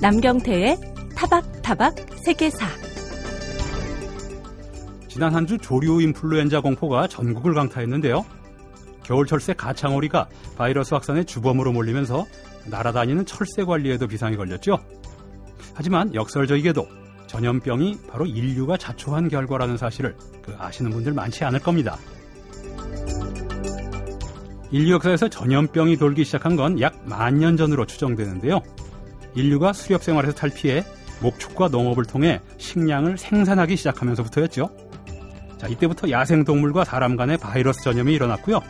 남경태의 타박타박 세계사 지난 한 주 조류 인플루엔자 공포가 전국을 강타했는데요. 겨울철새 가창오리가 바이러스 확산의 주범으로 몰리면서 날아다니는 철새 관리에도 비상이 걸렸죠. 하지만 역설적이게도 전염병이 바로 인류가 자초한 결과라는 사실을 그 아시는 분들 많지 않을 겁니다. 인류 역사에서 전염병이 돌기 시작한 건 약 만 년 전으로 추정되는데요. 인류가 수렵 생활에서 탈피해 목축과 농업을 통해 식량을 생산하기 시작하면서부터였죠. 자, 이때부터 야생 동물과 사람 간의 바이러스 전염이 일어났고요.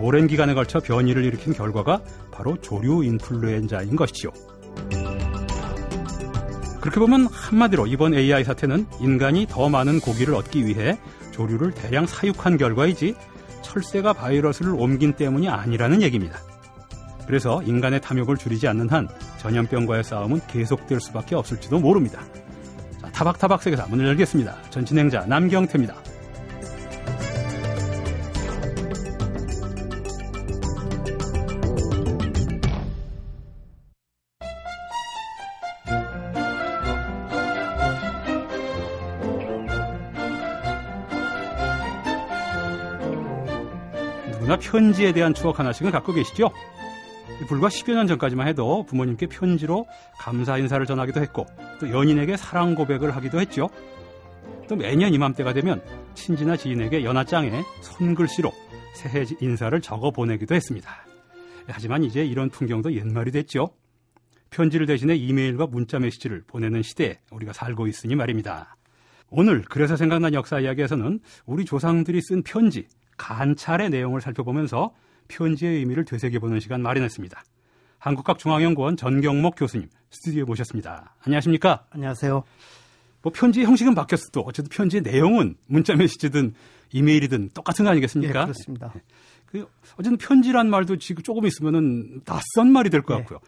오랜 기간에 걸쳐 변이를 일으킨 결과가 바로 조류 인플루엔자인 것이죠. 그렇게 보면 한마디로 이번 AI 사태는 인간이 더 많은 고기를 얻기 위해 조류를 대량 사육한 결과이지 철새가 바이러스를 옮긴 때문이 아니라는 얘기입니다. 그래서 인간의 탐욕을 줄이지 않는 한 전염병과의 싸움은 계속될 수밖에 없을지도 모릅니다. 자, 타박타박 세계사 문을 열겠습니다. 전 진행자 남경태입니다. 누구나 편지에 대한 추억 하나씩은 갖고 계시죠? 불과 10여 년 전까지만 해도 부모님께 편지로 감사 인사를 전하기도 했고 또 연인에게 사랑 고백을 하기도 했죠. 또 매년 이맘때가 되면 친지나 지인에게 연하장에 손글씨로 새해 인사를 적어 보내기도 했습니다. 하지만 이제 이런 풍경도 옛말이 됐죠. 편지를 대신해 이메일과 문자 메시지를 보내는 시대에 우리가 살고 있으니 말입니다. 오늘 그래서 생각난 역사 이야기에서는 우리 조상들이 쓴 편지, 간찰의 내용을 살펴보면서 편지의 의미를 되새겨보는 시간 마련했습니다. 한국학중앙연구원 전경목 교수님 스튜디오에 모셨습니다. 안녕하십니까? 안녕하세요. 뭐 편지 형식은 바뀌었어도 어쨌든 편지의 내용은 문자 메시지든 이메일이든 똑같은 거 아니겠습니까? 예, 그렇습니다. 그 어쨌든 편지란 말도 지금 조금 있으면은 낯선 말이 될것 예, 같고요.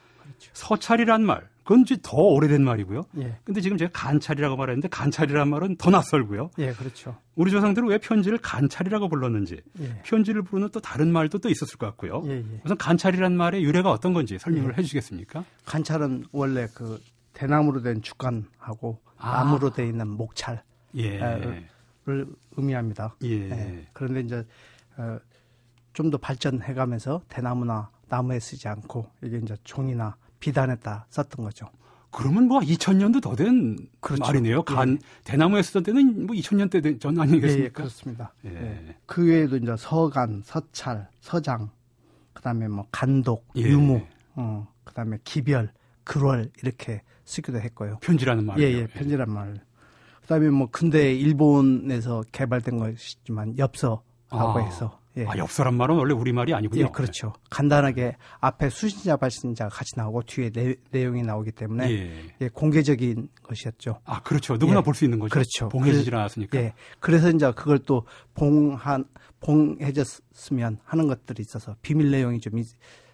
서찰이란 말, 그건 이제 더 오래된 말이고요. 예, 근데 지금 제가 간찰이라고 말했는데 간찰이란 말은 더 낯설고요. 예, 그렇죠. 우리 조상들은 왜 편지를 간찰이라고 불렀는지 예, 편지를 부르는 또 다른 말도 또 있었을 것 같고요. 예, 예. 우선 간찰이란 말의 유래가 어떤 건지 설명을 해 주시겠습니까? 관찰은 원래 그 대나무로 된 주관하고 아. 나무로 돼 있는 목찰을 예. 아, 의미합니다. 예. 예, 그런데 이제 어, 좀더 발전해가면서 대나무나 나무에 쓰지 않고 이게 이제 종이나 비단에다 썼던 거죠. 그러면 뭐 2000년도 더된 그렇죠. 말이네요. 간 대나무에 쓰던 때는 뭐 2000년 대전 예, 예, 아니겠습니까? 그렇습니다. 예. 예. 그 외에도 이제 서간, 서찰, 서장, 그다음에 뭐 간독, 예. 유무, 어, 그다음에 기별, 글월 이렇게 쓰기도 했고요. 편지라는 말이요. 예, 예, 편지란 말. 그다음에 뭐 근대 일본에서 개발된 것이지만 엽서라고 아. 해서 예. 아, 엽서란 말은 원래 우리 말이 아니군요. 예, 그렇죠. 간단하게 앞에 수신자 발신자가 같이 나오고 뒤에 내, 용이 나오기 때문에 예. 예, 공개적인 것이었죠. 아, 그렇죠. 누구나 예. 볼수 있는 거죠. 그렇죠. 봉해지질 않았으니까. 예. 그래서 이제 그걸 또 봉한 봉해졌으면 하는 것들이 있어서 비밀 내용이 좀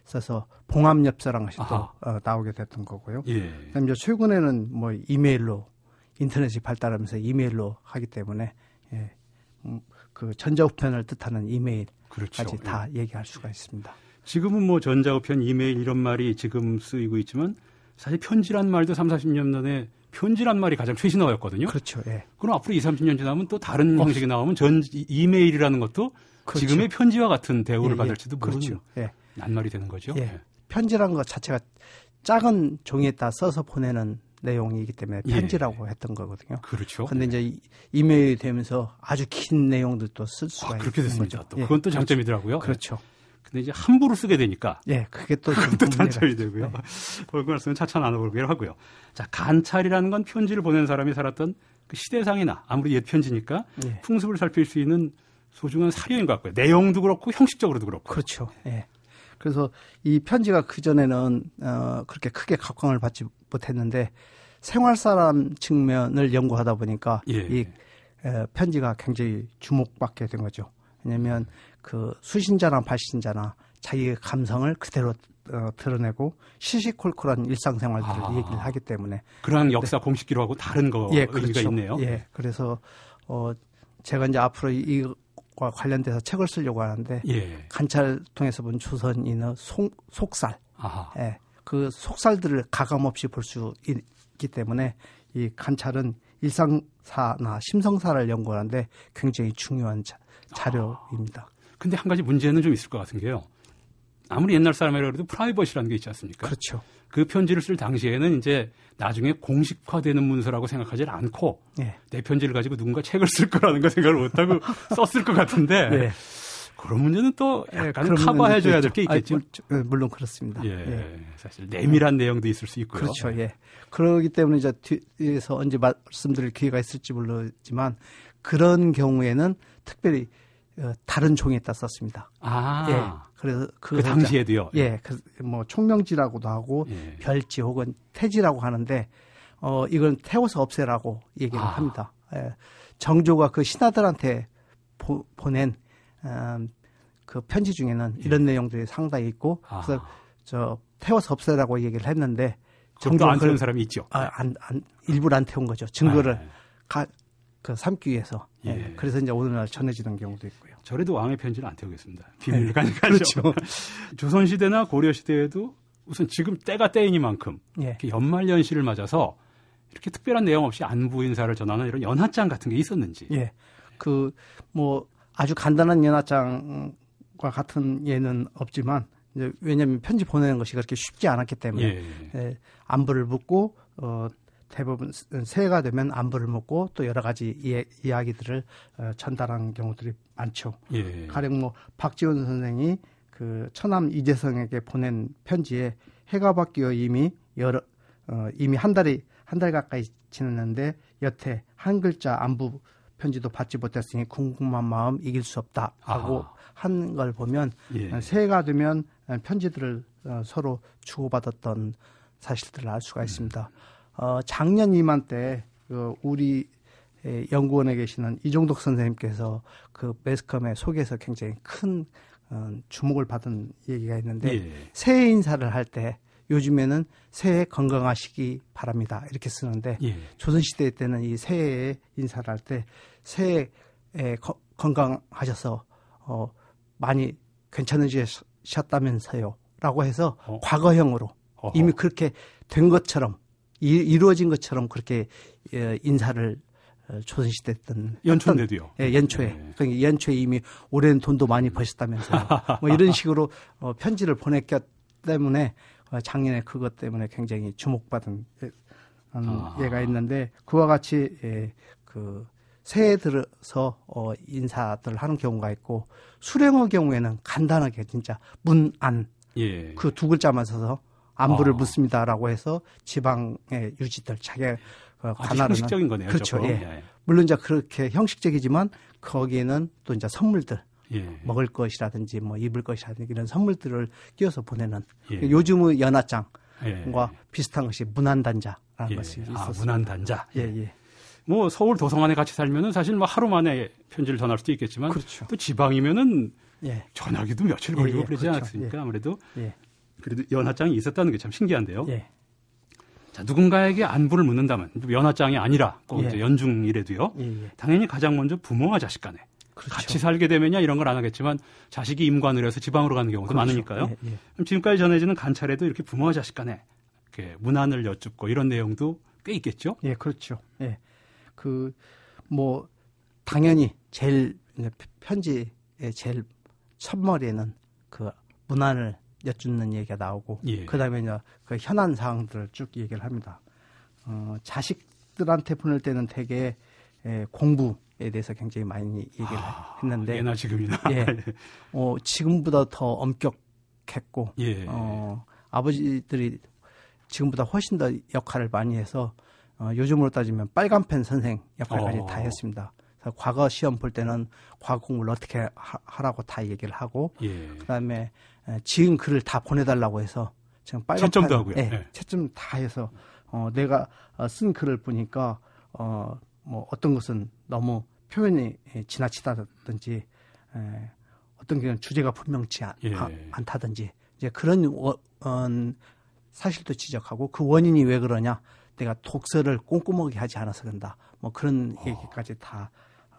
있어서 봉합 엽서라는 것이 또 아하. 어, 나오게 됐던 거고요. 예. 그다음에 이제 최근에는 뭐 이메일로 인터넷이 발달하면서 이메일로 하기 때문에 예, 음, 그 전자우편을 뜻하는 이메일까지 그렇죠. 다 얘기할 수가 있습니다. 지금은 뭐 전자우편, 이메일 이런 말이 지금 쓰이고 있지만 사실 편지란 말도 3, 40년 전에 편지란 말이 가장 최신어였거든요. 그렇죠. 예. 그럼 앞으로 2, 30년 지나면 또 다른 형식이 나오면 전 이- 이메일이라는 것도 그렇죠. 지금의 편지와 같은 대우를 예, 예. 받을지도 모르는 그렇죠. 예. 낱말이 되는 거죠. 예. 편지란 것 자체가 작은 종이에다 써서 보내는 내용이기 때문에 예. 편지라고 했던 거거든요. 그렇죠. 근데 이제 이- 이메일이 되면서 아주 긴 내용들도 쓸 수가 아, 그렇게 있는 됐습니다. 거죠. 또 예, 그건 또 장점이더라고요. 그렇죠. 근데 이제 함부로 쓰게 되니까 예, 그게 또, 또 단점이 되고요. 그걸 말씀은 차차 나눠보기로 하고요. 자, 간찰이라는 건 편지를 보낸 사람이 살았던 그 시대상이나 아무리 옛 편지니까 예. 풍습을 살필 수 있는 소중한 사료인 것 같고요. 내용도 그렇고 형식적으로도 그렇고. 그렇죠. 예. 그래서 이 편지가 그 전에는 어, 그렇게 크게 각광을 받지 못했는데 생활 사람 측면을 연구하다 보니까 예. 이 에, 편지가 굉장히 주목받게 된 거죠. 왜냐하면 그 수신자나 발신자나 자기의 감성을 그대로 어, 드러내고 시시콜콜한 일상생활들을 아. 얘기를 하기 때문에 그러한 역사 공식 기록하고 다른 거 예, 의미가 그렇죠. 있네요. 예, 그래서 어 제가 이제 앞으로 이과 관련돼서 책을 쓰려고 하는데 예. 관찰 통해서 본 조선인의 속, 속살, 아하. 예, 그 속살들을 가감 없이 볼 수 있기 때문에 이 관찰은 일상사나 심성사를 연구하는데 굉장히 중요한 자, 자료입니다. 근데 한 가지 문제는 좀 있을 것 같은 게요. 아무리 옛날 사람이라 그래도 프라이버시라는 게 있지 않습니까? 그렇죠. 그 편지를 쓸 당시에는 이제 나중에 공식화되는 문서라고 생각하지 않고 예. 내 편지를 가지고 누군가 책을 쓸 거라는 거 생각을 못하고 썼을 것 같은데 네. 그런 문제는 또 예, 약간 그런 커버해 줘야 될 게. 있겠죠. 물- 예, 물론 그렇습니다. 예, 예. 사실 내밀한 내용도 있을 수 있고요. 그렇죠. 예. 그러기 때문에 이제 뒤에서 언제 말씀드릴 기회가 있을지 모르지만 그런 경우에는 특별히 어, 다른 종에다 썼습니다. 아, 예. 그래서 그 당시에도요. 예, 그 뭐 총명지라고도 하고 예. 별지 혹은 태지라고 하는데 어 이건 태워서 없애라고 얘기를 아. 합니다. 예. 정조가 그 신하들한테 보, 보낸 음, 그 편지 중에는 이런 내용들이 상당히 있고 예. 아. 그래서 저 태워서 없애라고 얘기를 했는데 정도 안 쓰는 사람이 있죠. 아, 안, 안, 일부러 안 태운 거죠. 증거를 아, 가, 그 삼기 위해서. 예. 예. 그래서 이제 오늘날 전해지는 경우도 있고요. 저래도 왕의 편지를 안 태우겠습니다. 비밀 네. 가니까 그렇죠. 조선 시대나 고려 시대에도 우선 지금 때가 때이니만큼 예. 연말 연시를 맞아서 이렇게 특별한 내용 없이 안부 인사를 전하는 이런 연하장 같은 게 있었는지. 예. 그, 뭐, 아주 간단한 연하장 과 같은 예는 없지만, 이제 왜냐하면 편지 보내는 것이 그렇게 쉽지 않았기 때문에, 예. 예, 안부를 묻고, 어, 대부분 새해가 되면 안부를 묻고 또 여러 가지 이, 이야기들을 어, 전달하는 경우들이 많죠. 예. 가령 뭐 박지원 선생이 그 처남 이재성에게 보낸 편지에 해가 바뀌어 이미 여러 어, 이미 한 달이 한 달 가까이 지났는데 여태 한 글자 안부 편지도 받지 못했으니 궁금한 마음 이길 수 없다 하고 아하. 한걸 보면 예. 새해가 되면 편지들을 어, 서로 주고받았던 사실들을 알 수가 있습니다. 어, 작년 이맘때 그 우리 에, 연구원에 계시는 이종덕 선생님께서 그 매스컴에 소개해서 굉장히 큰 어, 주목을 받은 얘기가 있는데 예. 새해 인사를 할 때 요즘에는 새해 건강하시기 바랍니다 이렇게 쓰는데 예. 조선시대 때는 이 새해 인사를 할 때 새해에 거- 건강하셔서 어, 많이 괜찮으셨다면서요 라고 해서 어. 과거형으로 어허. 이미 그렇게 된 것처럼 이, 이루어진 것처럼 그렇게 예, 인사를 어, 조선시대 때는 연초인데도요. 예, 연초에 예. 그러니까 연초에 이미 오랜 돈도 많이 버셨다면서요. 뭐 이런 식으로 어, 편지를 보냈기 때문에 어, 작년에 그것 때문에 굉장히 주목받은 예, 음, 아. 예가 있는데 그와 같이 예, 그 새해 들어서 어, 인사들을 하는 경우가 있고 수령의 경우에는 간단하게 진짜 문안 예. 그두 글자만 써서 안부를 아. 묻습니다라고 해서 지방의 유지들 자기 어, 관할은 형식적인 거네요. 그렇죠. 조금. 예. 물론 이제 그렇게 형식적이지만 거기에는 또 이제 선물들 예. 먹을 것이라든지 뭐 입을 것이라든지 이런 선물들을 끼워서 보내는 예. 요즘의 연하장과 예. 비슷한 것이 문안단자라는 예. 것이 아, 있었습니다. 문안단자. 예, 예. 뭐 서울 도성안에 같이 살면은 사실 뭐 하루 만에 편지를 전할 수도 있겠지만 그렇죠. 또 지방이면은 예. 전화기도 며칠 예, 걸리고 예, 그러지 그렇죠. 않았습니까? 아무래도 예. 그래도 연하장이 있었다는 게 참 신기한데요. 예. 자, 누군가에게 안부를 묻는다면 연하장이 아니라 꼭 예. 이제 연중이라도요. 예, 예. 당연히 가장 먼저 부모와 자식 간에 그렇죠. 같이 살게 되면야 이런 걸 안 하겠지만 자식이 임관을 해서 지방으로 가는 경우도 그렇죠. 많으니까요. 예, 예. 지금까지 전해지는 관찰에도 이렇게 부모와 자식 간에 이렇게 문안을 여쭙고 이런 내용도 꽤 있겠죠. 예, 그렇죠. 예. 그, 뭐, 당연히 제일, 편지의 제일 첫머리에는 그 문안을 여쭙는 얘기가 나오고, 예. 그 다음에 이제 그 현안 사항들을 쭉 얘기를 합니다. 어, 자식들한테 보낼 때는 되게 예, 공부에 대해서 굉장히 많이 얘기를 했는데, 예나 지금이나. 예. 어, 지금보다 더 엄격했고, 예. 어, 아버지들이 지금보다 훨씬 더 역할을 많이 해서 어, 요즘으로 따지면 빨간 펜 선생 역할까지 어. 다 했습니다. 그래서 과거 시험 볼 때는 과거 공부를 어떻게 하, 라고다 얘기를 하고 예. 그다음에 에, 지은 글을 다 보내달라고 해서 지금 빨간 채점도 펜, 하고요. 예, 예. 채점 다 해서 어, 내가 어, 쓴 글을 보니까 어, 뭐 어떤 것은 너무 표현이 예, 지나치다든지 에, 어떤 경우는 주제가 분명치 않, 예. 다든지 이제 그런 원, 사실도 지적하고 그 원인이 왜 그러냐 내가 독서를 꼼꼼하게 하지 않아서 그런다 뭐 그런 얘기까지 다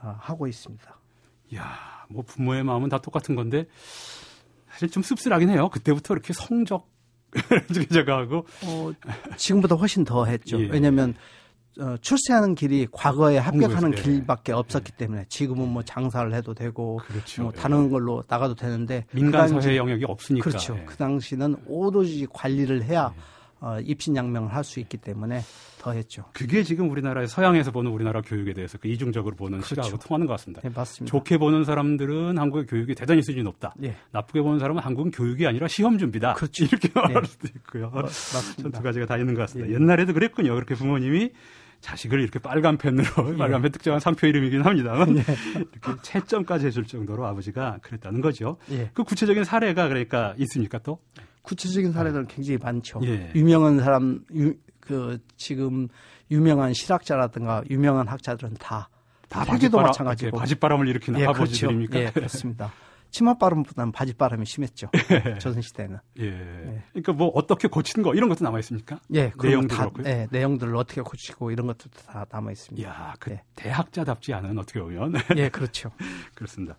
어, 하고 있습니다. 야, 뭐 부모의 마음은 다 똑같은 건데 사실 좀 씁쓸하긴 해요. 그때부터 이렇게 성적에 이렇게 제가 하고 어, 지금보다 훨씬 더 했죠. 예. 왜냐하면 어, 출세하는 길이 과거에 합격하는 예. 길밖에 없었기 때문에 지금은 뭐 장사를 해도 되고 그렇죠. 뭐 예. 다른 걸로 나가도 되는데 민간 그 당시- 사회 영역이 없으니까. 그렇죠. 예. 그 당시는 오로지 관리를 해야 어, 입신양명을 할 수 있기 때문에 더 했죠. 그게 지금 우리나라의 서양에서 보는 우리나라 교육에 대해서 그 이중적으로 보는 그렇죠. 시각하고 통하는 것 같습니다. 네, 맞습니다. 좋게 보는 사람들은 한국의 교육이 대단히 수준이 높다. 예. 나쁘게 보는 사람은 한국은 교육이 아니라 시험 준비다. 그렇죠. 이렇게 말할 네. 수도 있고요. 어, 전 맞습니다. 두 가지가 다 있는 것 같습니다. 예. 옛날에도 그랬군요. 그렇게 부모님이 자식을 이렇게 빨간 펜으로 예. 빨간 펜 특정한 상표 이름이긴 합니다만 이렇게 채점까지 해줄 정도로 아버지가 그랬다는 거죠. 예. 그 구체적인 사례가 그러니까 있습니까 또? 구체적인 사례들은 굉장히 많죠. 예. 유명한 사람, 유, 그 지금 유명한 실학자라든가 유명한 학자들은 다 다 세계도 바짓바람- 마찬가지고. 바짓바람을 일으키는 예, 아버지들입니까? 그렇죠. 예, 그렇습니다. 치맛바람보다는 바짓바람이 심했죠. 조선시대는. 예. 그러니까 뭐 어떻게 고치는 거 이런 것도 남아 있습니까? 예, 그런 내용도 다, 그렇고요. 예, 내용들을 어떻게 고치고 이런 것들도 다 남아 있습니다. 이야, 그 예. 대학자답지 않은 어떻게 보면 예, 그렇죠. 그렇습니다.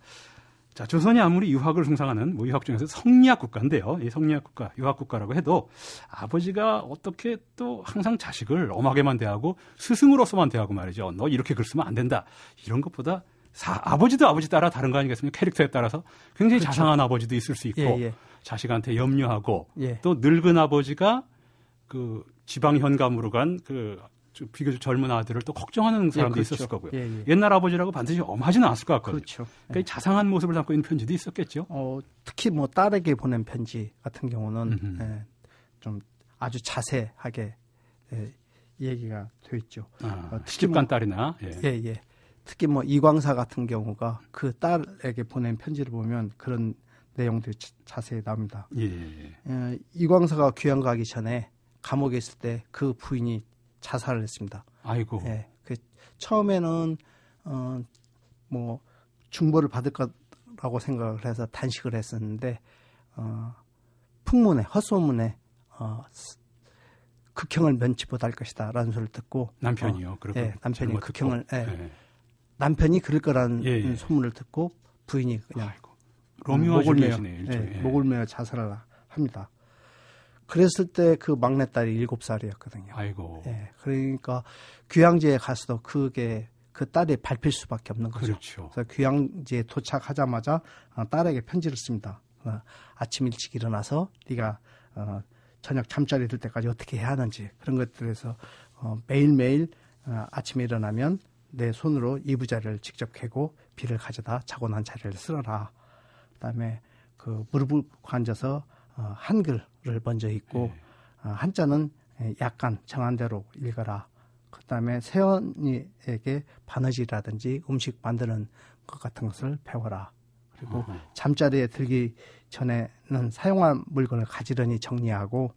자, 조선이 아무리 유학을 숭상하는 뭐 유학 중에서 성리학 국가인데요. 이 성리학 국가, 유학 국가라고 해도 아버지가 어떻게 또 항상 자식을 엄하게만 대하고 스승으로서만 대하고 말이죠. 너 이렇게 글 쓰면 안 된다. 이런 것보다 사- 아버지도 아버지 따라 다른 거 아니겠습니까? 캐릭터에 따라서 굉장히 자상한 아버지도 있을 수 있고 그렇죠. 예, 예. 자식한테 염려하고 예. 또 늙은 아버지가 그 지방 현감으로 간 그 비교적 젊은 아들을 또 걱정하는 사람도 그렇죠. 있었을 거고요. 예, 예. 옛날 아버지라고 반드시 엄하지는 않았을 것 같거든요. 그렇죠. 그러니까 이 자상한 모습을 담고 있는 편지도 있었겠죠. 어, 특히 뭐 딸에게 보낸 편지 같은 경우는. 예, 좀 아주 자세하게 예, 얘기가 돼 있죠. 아, 어, 시집간 뭐- 딸이나 예. 예, 예. 특히 뭐 이광사 같은 경우가 그 딸에게 보낸 편지를 보면 그런 내용들이 자- 자세히 나옵니다. 예, 예. 예, 이광사가 귀양 가기 전에 감옥에 있을 때 그 부인이 자살을 했습니다. 아이고. 예, 그 처음에는 어, 뭐 중보를 받을 거라고 생각을 해서 단식을 했었는데 어, 풍문에 헛소문에 어, 스- 극형을 면치 못할 것이다라는 소리를 듣고 남편이요. 그리고 예, 남편이 극형을, 듣고. 예. 남편이 그럴 거라는 예, 예. 소문을 듣고 부인이 그냥 아이고. 로미오와 목을 메어. 예, 목을 메어 자살을 합니다. 그랬을 때 그 막내딸이 일곱 살이었거든요. 아이고. 예, 그러니까 귀향지에 가서도 그게 그 딸이 밟힐 수밖에 없는 거죠. 그렇죠. 그래서 귀향지에 도착하자마자 어, 딸에게 편지를 씁니다. 어, 아침 일찍 일어나서 네가 어, 저녁 잠자리 들 때까지 어떻게 해야 하는지 그런 것들에서 어, 매일매일 어, 아침에 일어나면 내 손으로 이부자리를 직접 캐고 비를 가져다 자고 난 자리를 쓸어라. 그다음에 그 무릎 꿇고 앉아서 어, 한글을 먼저 읽고 어, 한자는 예, 약간 정한 대로 읽어라. 그다음에 세연이에게 바느질이라든지 음식 만드는 것 같은 것을 배워라. 그리고 잠자리에 들기 전에는 사용한 물건을 가지런히 정리하고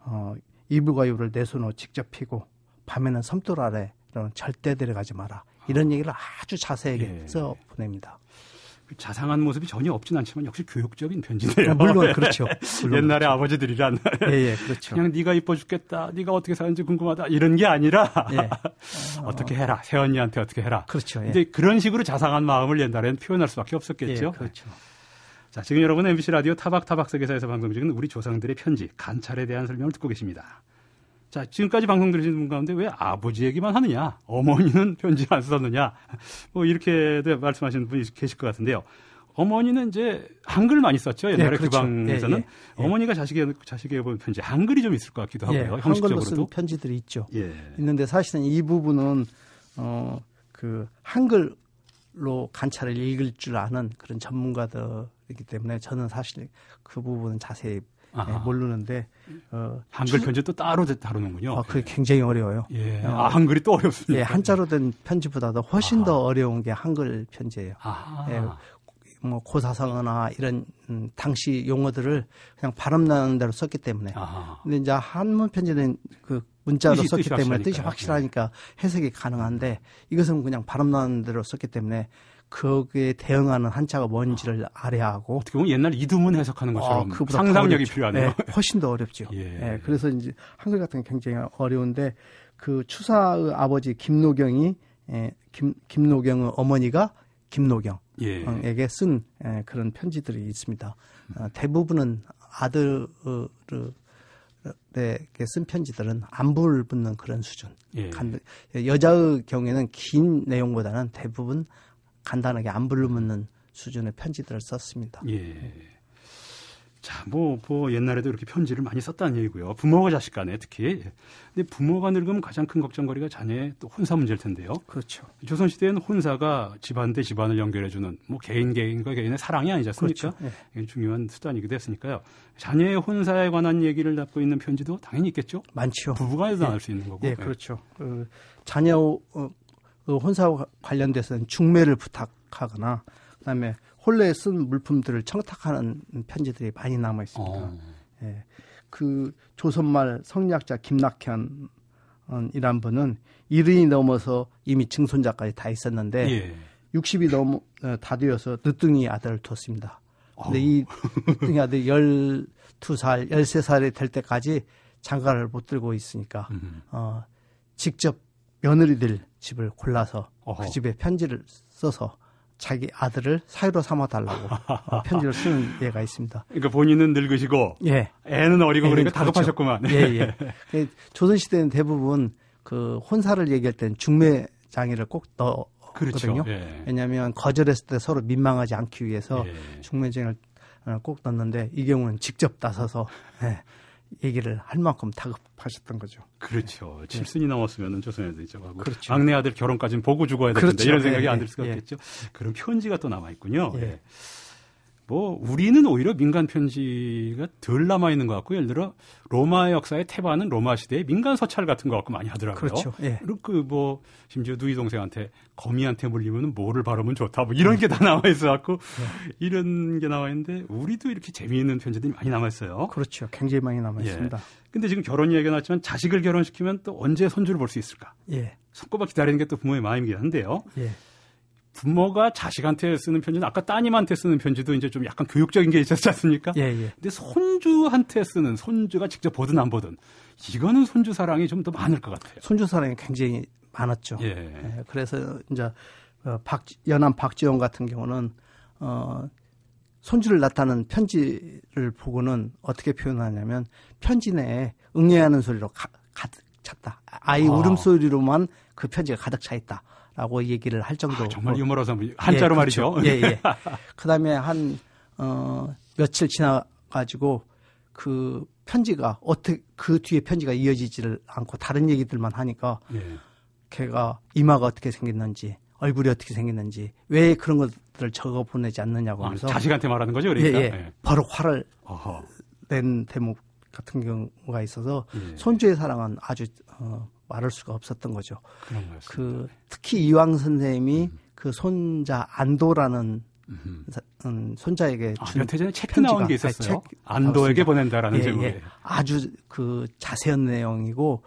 어, 이불과 이불을 내 손으로 직접 피고 밤에는 섬돌 아래 로는 절대 데려가지 마라. 이런 얘기를 아주 자세하게 예. 써 보냅니다. 그 자상한 모습이 전혀 없진 않지만 역시 교육적인 편지네요. 물론 그렇죠. 물론 옛날의 아버지들이란 예, 예, 그렇죠. 그냥 네가 이뻐 죽겠다. 네가 어떻게 사는지 궁금하다. 이런 게 아니라 예, 어 떻게 해라. 새언니한테 어떻게 해라. 그렇죠. 예. 이제 그런 식으로 자상한 마음을 옛날에는 표현할 수밖에 없었겠죠. 예, 그렇죠. 자, 지금 여러분 MBC 라디오 타박타박 세계사에서 방송 중인 우리 조상들의 편지, 관찰에 대한 설명을 듣고 계십니다. 자, 지금까지 방송 들으신 분 가운데 왜 아버지 얘기만 하느냐? 어머니는 편지 안 썼느냐? 뭐 이렇게도 말씀하시는 분이 계실 것 같은데요. 어머니는 이제 한글 많이 썼죠. 옛날에 예, 그 그렇죠. 방에서는 예, 예, 예. 어머니가 자식에게 자식에게 보낸 편지 한글이 좀 있을 것 같기도 하고요. 예, 형식적으로도. 쓴 편지들이 있죠. 예. 있는데 사실은 이 부분은 어그 한글로 관찰을 읽을 줄 아는 그런 전문가들이기 때문에 저는 사실 그 부분은 자세히 예, 아하. 모르는데 어 한글 주- 편지 또 따로 다루는군요. 어, 그게 굉장히 어려워요. 예. 어, 아, 한글이 또 어렵습니다. 예, 한자로 된 편지보다도 훨씬 더 어려운 게 한글 편지예요. 아. 예, 뭐 고사성어나 이런 음, 당시 용어들을 그냥 발음 나는 대로 썼기 때문에. 아. 근데 이제 한문 편지는 그 문자로 뜻이- 썼기 뜻이 때문에 뜻이 확실하니까요. 확실하니까 해석이 가능한데 이것은 그냥 발음 나는 대로 썼기 때문에 거기에 대응하는 한자가 뭔지를 알아야 하고 어떻게 보면 옛날 이두문 해석하는 것처럼 그보다 더 상상력이. 필요하네요. 네, 훨씬 더 어렵죠. 예. 예, 그래서 이제 한글 같은 게 굉장히 어려운데 그 추사의 아버지 김노경이 예, 김, 김노경의 어머니가 김노경에게 예. 쓴 예, 그런 편지들이 있습니다. 어, 대부분은 아들을 쓴 편지들은 안부를 묻는 그런 수준. 예. 간, 여자의 경우에는 긴 내용보다는 대부분 간단하게 안부를 묻는 수준의 편지들을 썼습니다. 예. 자, 뭐, 뭐, 옛날에도 이렇게 편지를 많이 썼다는 얘기고요. 부모와 자식 간에 특히. 근데 부모가 늙으면 가장 큰 걱정거리가 자녀의 또 혼사 문제일 텐데요. 그렇죠. 조선시대에는 혼사가 집안 대 집안을 연결해주는 뭐 개인 개인과 개인의 사랑이 아니지 않습니까? 그렇죠. 예. 중요한 수단이기도 했으니까요. 자녀의 혼사에 관한 얘기를 담고 있는 편지도 당연히 있겠죠. 많죠. 부부간에도 나눌 수 있는 거고. 예, 그렇죠. 그 자녀 어, 그 혼사와 관련돼서는 중매를 부탁하거나 그다음에 혼례에 쓴 물품들을 청탁하는 편지들이 많이 남아 있습니다. 어. 예. 그 조선말 성리학자 김낙현 이란 분은 이른이 넘어서 이미 증손자까지 다 있었는데 예. 60이 넘어 어, 다 되어서 늦둥이 아들을 뒀습니다. 근데 어. 이 늦둥이 아들 12살, 13살이 될 때까지 장가를 못 들고 있으니까 음. 어, 직접 며느리들 집을 골라서 어허. 그 집에 편지를 써서 자기 아들을 사유로 삼아달라고 어, 편지를 쓰는 예가 있습니다. 그러니까 본인은 늙으시고 예. 애는 어리고 그러니까 그렇죠. 다급하셨구만. 예, 예. 그 조선시대는 대부분 그 혼사를 얘기할 땐 중매 장애를 꼭 그렇죠. 넣거든요. 예. 왜냐하면 거절했을 때 서로 민망하지 않기 위해서 예. 중매장을 어, 꼭 넣는데 이 경우는 직접 나서서 예, 얘기를 할 만큼 다급하셨던 거죠. 그렇죠. 칠순이 넘었으면 조선에도 있죠. 하고 그렇죠. 막내 아들 결혼까지는 보고 죽어야 되는데 그렇죠. 이런 생각이 예, 안들 수가 예. 없겠죠. 그런 편지가 또 남아 있군요. 예. 예. 뭐 우리는 오히려 민간 편지가 덜 남아 있는 것 같고 예를 들어 로마 역사의 태반은 로마 시대의 민간 서찰 같은 거 갖고 많이 하더라고요. 그렇죠. 예. 그리고 그뭐 심지어 누이 동생한테 거미한테 물리면 뭐를 바르면 좋다 뭐 이런 게다 나와 있어 갖고 네. 이런 게 나와 있는데 우리도 이렇게 재미있는 편지들이 많이 남아 있어요. 그렇죠. 굉장히 많이 남아 예. 있습니다. 근데 지금 결혼 이야기가 나왔지만 자식을 결혼시키면 또 언제 손주를 볼 수 있을까? 예. 손꼽아 기다리는 게 또 부모의 마음이긴 한데요. 예. 부모가 자식한테 쓰는 편지는 아까 따님한테 쓰는 편지도 이제 좀 약간 교육적인 게 있었지 않습니까? 예, 예. 근데 손주한테 쓰는 손주가 직접 보든 안 보든 이거는 손주 사랑이 좀 더 많을 것 같아요. 손주 사랑이 굉장히 많았죠. 예. 예, 그래서 이제 어, 박 연암 박지원 같은 경우는 어 손주를 나타낸 편지를 보고는 어떻게 표현하냐면 편지 내에 응애하는 소리로 가, 가득 찼다. 아이 아. 울음소리로만 그 편지가 가득 차 있다 라고 얘기를 할 정도. 아, 정말 유머러서 한자로 예, 말이죠. 그렇죠. 예, 예. 그 다음에 한 어, 며칠 지나 가지고 그 편지가 어떻게 그 뒤에 편지가 이어지지를 않고 다른 얘기들만 하니까 예. 걔가 이마가 어떻게 생겼는지 얼굴이 어떻게 생겼는지 왜 그런 것들을 적어 보내지 않느냐고 아, 하면서 자식한테 말하는 거죠, 예, 그러니까. 예. 바로 화를 어허. 낸 대목 같은 경우가 있어서 예. 손주의 사랑은 아주 어, 말할 수가 없었던 거죠. 그런 거였습니다. 그 특히 이왕 선생님이 그 손자 안도라는. 사- 음, 손자에게 아, 준 몇해 전에 편지가- 나온 게 있었어요. 책 안도에게 나왔습니다. 보낸다라는 예, 제목에. 예. 아주 그 자세한 내용이고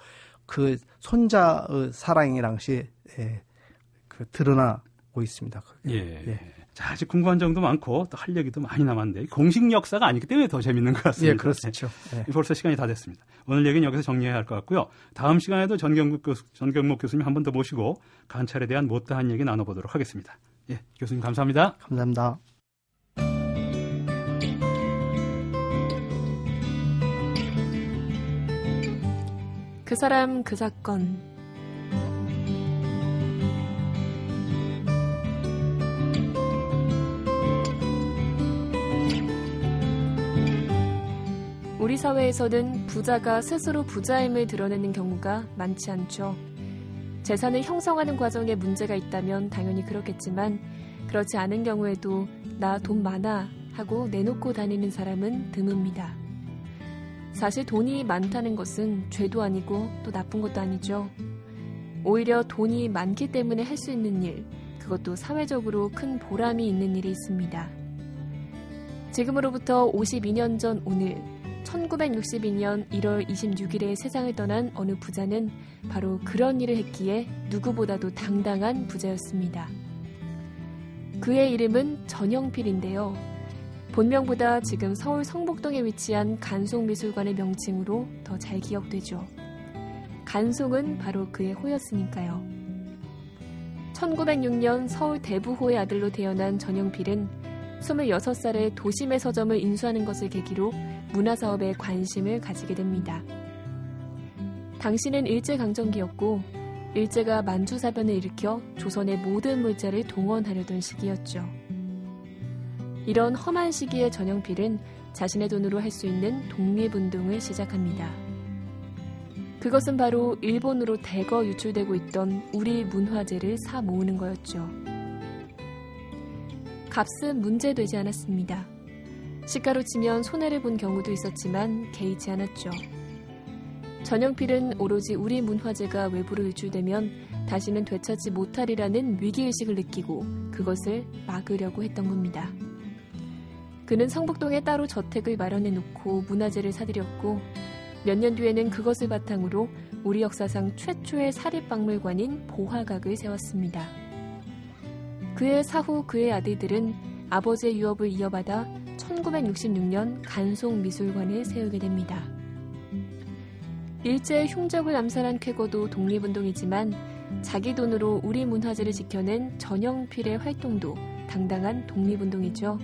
그 손자 의 사랑이란 것이 예, 그 드러나고 있습니다. 그게. 예. 예. 자, 아직 궁금한 점도 많고 또 할 얘기도 많이 남았는데 공식 역사가 아니기 때문에 더 재밌는 것 같습니다. 예, 그렇죠. 예. 예, 벌써 시간이 다 됐습니다. 오늘 얘기는 여기서 정리해야 할 것 같고요. 다음 시간에도 전경목, 교수, 전경목 교수님 한 번 더 모시고 관찰에 대한 못다한 얘기 나눠보도록 하겠습니다. 예, 교수님 감사합니다. 감사합니다. 그 사람 그 사건 우리 사회에서는 부자가 스스로 부자임을 드러내는 경우가 많지 않죠. 재산을 형성하는 과정에 문제가 있다면 당연히 그렇겠지만 그렇지 않은 경우에도 나 돈 많아 하고 내놓고 다니는 사람은 드뭅니다. 사실 돈이 많다는 것은 죄도 아니고 또 나쁜 것도 아니죠. 오히려 돈이 많기 때문에 할 수 있는 일, 그것도 사회적으로 큰 보람이 있는 일이 있습니다. 지금으로부터 52년 전 오늘, 1962년 1월 26일에 세상을 떠난 어느 부자는 바로 그런 일을 했기에 누구보다도 당당한 부자였습니다. 그의 이름은 전영필인데요. 본명보다 지금 서울 성북동에 위치한 간송미술관의 명칭으로 더 잘 기억되죠. 간송은 바로 그의 호였으니까요. 1906년 서울 대부호의 아들로 태어난 전영필은 26살에 도심의 서점을 인수하는 것을 계기로 문화 사업에 관심을 가지게 됩니다. 당시는 일제강점기였고 일제가 만주사변을 일으켜 조선의 모든 물자를 동원하려던 시기였죠. 이런 험한 시기에 전영필은 자신의 돈으로 할 수 있는 독립운동을 시작합니다. 그것은 바로 일본으로 대거 유출되고 있던 우리 문화재를 사 모으는 거였죠. 값은 문제되지 않았습니다. 시가로 치면 손해를 본 경우도 있었지만 개의치 않았죠. 전영필은 오로지 우리 문화재가 외부로 유출되면 다시는 되찾지 못하리라는 위기의식을 느끼고 그것을 막으려고 했던 겁니다. 그는 성북동에 따로 저택을 마련해 놓고 문화재를 사들였고 몇 년 뒤에는 그것을 바탕으로 우리 역사상 최초의 사립박물관인 보화각을 세웠습니다. 그의 사후 그의 아들들은 아버지의 유업을 이어받아 1966년 간송미술관을 세우게 됩니다. 일제의 흉적을 암살한 쾌거도 독립운동이지만 자기 돈으로 우리 문화재를 지켜낸 전영필의 활동도 당당한 독립운동이죠.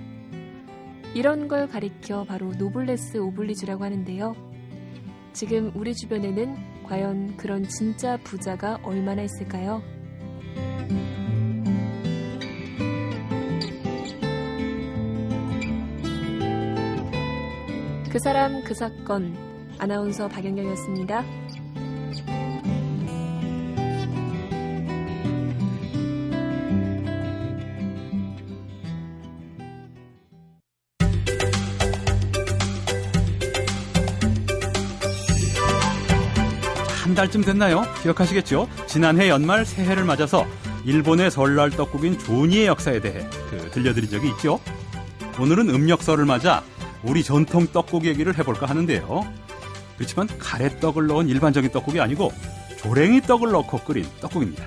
이런 걸 가리켜 바로 노블레스 오블리주라고 하는데요. 지금 우리 주변에는 과연 그런 진짜 부자가 얼마나 있을까요? 그 사람 그 사건 아나운서 박연경이었습니다. 한 달쯤 됐나요? 기억하시겠죠? 지난해 연말 새해를 맞아서 일본의 설날 떡국인 조니의 역사에 대해 그 들려드린 적이 있죠. 오늘은 음력설을 맞아 우리 전통 떡국 얘기를 해볼까 하는데요. 그렇지만 가래떡을 넣은 일반적인 떡국이 아니고 조랭이 떡을 넣고 끓인 떡국입니다.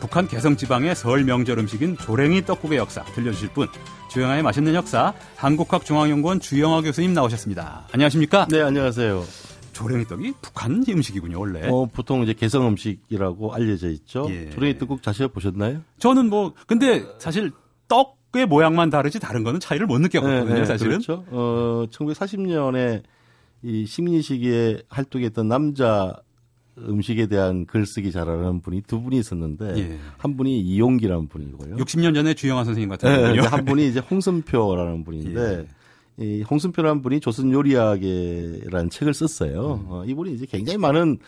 북한 개성 지방의 설 명절 음식인 조랭이 떡국의 역사 들려주실 분 주영아의 맛있는 역사 한국학중앙연구원 주영아 교수님 나오셨습니다. 안녕하십니까? 네, 안녕하세요. 조랭이 떡이 북한 음식이군요, 원래. 어, 보통 이제 개성 음식이라고 알려져 있죠. 예. 조랭이 떡국 자세히 보셨나요? 저는 뭐 근데 사실 떡 의 모양만 다르지 다른 거는 차이를 못 느꼈거든요, 사실은. 그렇죠. 어, 1940년에 이 식민 시기에 활동했던 남자 음식에 대한 글쓰기 잘하는 분이 두 분이 있었는데 예. 한 분이 이용기라는 분이고요. 60년 전에 주영아 선생님 같은 네, 분이요. 한 분이 이제 홍순표라는 분인데 예. 이 홍순표라는 분이 조선 요리학에라는 책을 썼어요. 음. 어, 이분이 이제 굉장히 많은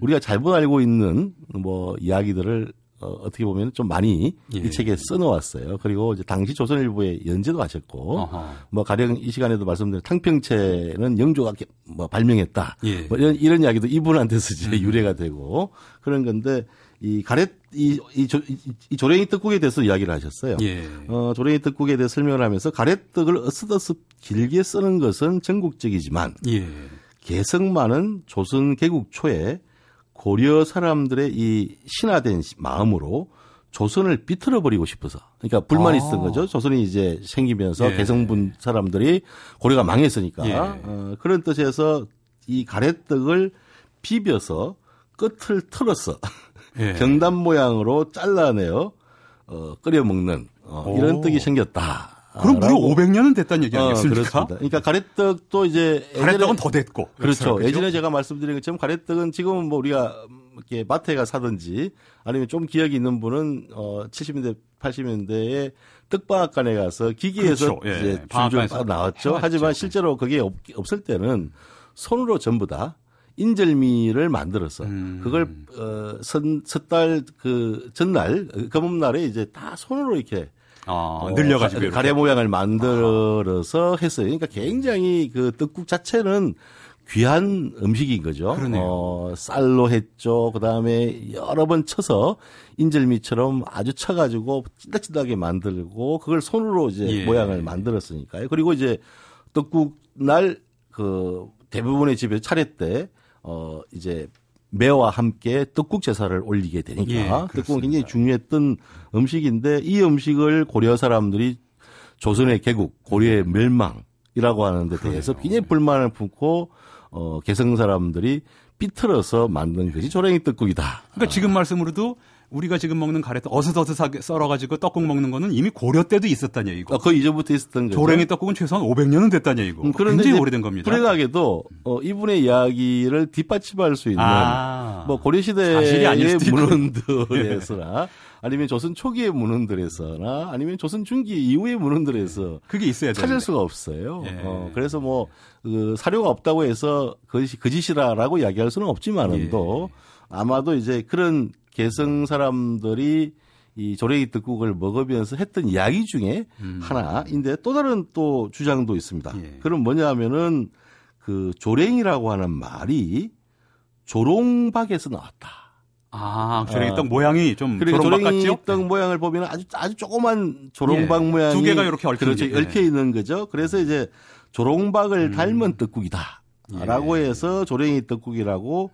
우리가 잘못 알고 있는 뭐 이야기들을 어, 어떻게 보면 좀 많이 예. 이 책에 써놓았어요. 그리고 이제 당시 조선일보에 연재도 하셨고 어허. 뭐 가령 이 시간에도 말씀드린 탕평채는 영조가 게- 뭐 발명했다. 예. 뭐 이런, 이런 이야기도 이분한테서 이제 음. 유래가 되고 그런 건데 이 가래 이, 이, 조, 이, 이 조랭이 떡국에 대해서 이야기를 하셨어요. 예. 어, 조랭이 떡국에 대해 설명을 하면서 가래떡을 어슷어슷 길게 쓰는 것은 전국적이지만 예. 개성 많은 조선 개국 초에 고려 사람들의 이 신화된 시- 마음으로 조선을 비틀어 버리고 싶어서 그러니까 불만이 아. 있었던 거죠. 조선이 이제 생기면서 예. 개성분 사람들이 고려가 망했으니까 예. 어, 그런 뜻에서 이 가래떡을 비벼서 끝을 틀어서 예. 경단 모양으로 잘라내어 어, 끓여 먹는 어, 이런 오. 떡이 생겼다. 그럼 무려 라고. 500년은 됐다는 얘기 어, 아니겠습니까? 그렇습니다. 그러니까 가래떡도 이제 가래떡은 더 됐고. 그렇죠. 그죠? 예전에 제가 말씀드린 것처럼 가래떡은 지금은 뭐 우리가 이렇게 마트에 가 사든지 아니면 좀 기억이 있는 분은 어 70년대 80년대에 떡방앗간에 가서 기기에서 그렇죠. 예. 이제 줄줄 방앗간에서 나왔죠. 하지만 실제로 그게 없, 없을 때는 손으로 전부 다 인절미를 만들어서 음. 그걸 어, 선, 섣달 그 전날 검음날에 이제 다 손으로 이렇게 어, 어, 늘려가지고. 가-. 가래 모양을 만들어서 했어요. 그러니까 굉장히 그 떡국 자체는 귀한 음식인 거죠. 그러네요. 어, 쌀로 했죠. 그 다음에 여러 번 쳐서 인절미처럼 아주 쳐가지고 찐득찐득하게 만들고 그걸 손으로 이제 예. 모양을 만들었으니까요. 그리고 이제 떡국 날 그 대부분의 집에 차례 때 어, 이제 매와 함께 떡국 제사를 올리게 되니까 예, 떡국은. 굉장히 중요했던 음식인데 이 음식을 고려 사람들이 조선의 개국, 고려의 멸망이라고 하는 데 대해서 그러네요. 굉장히 불만을 품고 어, 개성 사람들이 삐틀어서 만든 것이 조랭이 떡국이다. 그러니까 지금 말씀으로도 우리가 지금 먹는 가래떡 어슷어슷하게 썰어가지고 떡국 먹는 거는 이미 고려 때도 있었다는 얘기고. 아, 거의 이전부터 있었던 거죠. 조랭이 떡국은 최소한 500년은 됐다는 얘기고. 음, 그런데 굉장히 오래된 겁니다. 불행하게도 어, 이분의 이야기를 뒷받침할 수 있는 아. 뭐 고려 사실이 아닐 시대의 수도 있고. 문헌들에서나 아니면 조선 초기의 문헌들에서나 아니면 조선 중기 이후의 문헌들에서 그게 있어야. 찾을 수가 없어요. 예. 어, 그래서 뭐, 그 사료가 없다고 해서 그것이 거짓이라라고 이야기할 수는 없지만은도 예. 아마도 이제 그런 개성 사람들이 이 조랭이 떡국을 먹으면서 했던 이야기 중에 하나인데 또 다른 또 주장도 있습니다. 음. 예. 그럼 뭐냐 하면은 그 조랭이라고 하는 말이 조롱박에서 나왔다. 아, 조랭이 아. 떡 모양이 좀 그러니까 조롱박 조랭이 같죠? 떡 모양을 보면 아주 아주 조그만 조롱박 예. 모양이 두 개가 이렇게 얽힌 그렇죠. 게. 예. 얽혀 있는 거죠. 그래서 이제 조롱박을 닮은 떡국이다라고 예. 해서 조랭이 떡국이라고